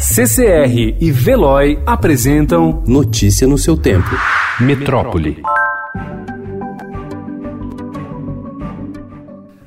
CCR e Veloy apresentam Notícia no seu tempo. Metrópole.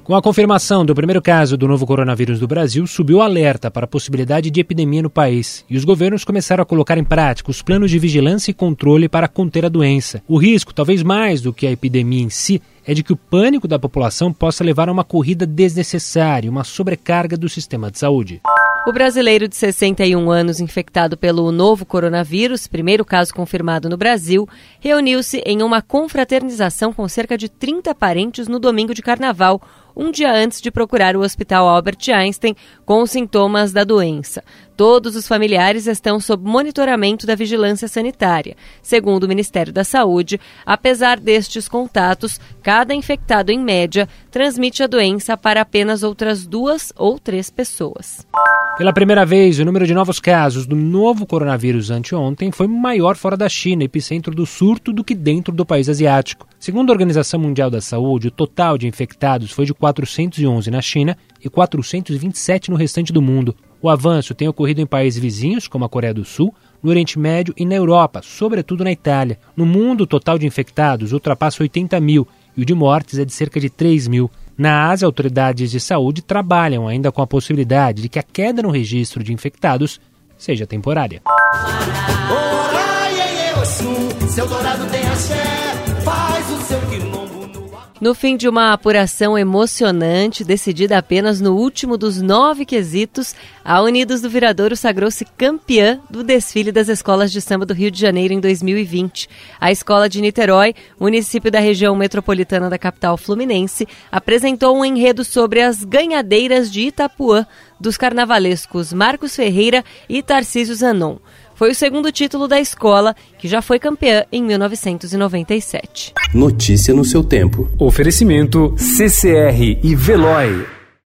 Com a confirmação do primeiro caso do novo coronavírus do Brasil, subiu o alerta para a possibilidade de epidemia no país e os governos começaram a colocar em prática os planos de vigilância e controle para conter a doença. O risco, talvez mais do que a epidemia em si, é de que o pânico da população possa levar a uma corrida desnecessária, uma sobrecarga do sistema de saúde. O brasileiro de 61 anos infectado pelo novo coronavírus, primeiro caso confirmado no Brasil, reuniu-se em uma confraternização com cerca de 30 parentes no domingo de carnaval, um dia antes de procurar o Hospital Albert Einstein com os sintomas da doença. Todos os familiares estão sob monitoramento da vigilância sanitária. Segundo o Ministério da Saúde, apesar destes contatos, cada infectado, em média, transmite a doença para apenas outras duas ou três pessoas. Pela primeira vez, o número de novos casos do novo coronavírus anteontem foi maior fora da China, epicentro do surto, do que dentro do país asiático. Segundo a Organização Mundial da Saúde, o total de infectados foi de 411 na China e 427 no restante do mundo. O avanço tem ocorrido em países vizinhos, como a Coreia do Sul, no Oriente Médio e na Europa, sobretudo na Itália. No mundo, o total de infectados ultrapassa 80 mil e o de mortes é de cerca de 3 mil. Na Ásia, autoridades de saúde trabalham ainda com a possibilidade de que a queda no registro de infectados seja temporária. Faz o seu no fim de uma apuração emocionante, decidida apenas no último dos nove quesitos, a Unidos do Viradouro sagrou-se campeã do desfile das escolas de samba do Rio de Janeiro em 2020. A escola de Niterói, município da região metropolitana da capital fluminense, apresentou um enredo sobre as ganhadeiras de Itapuã, dos carnavalescos Marcos Ferreira e Tarcísio Zanon. Foi o segundo título da escola, que já foi campeã em 1997. Notícia no seu tempo. Oferecimento CCR e Veloy.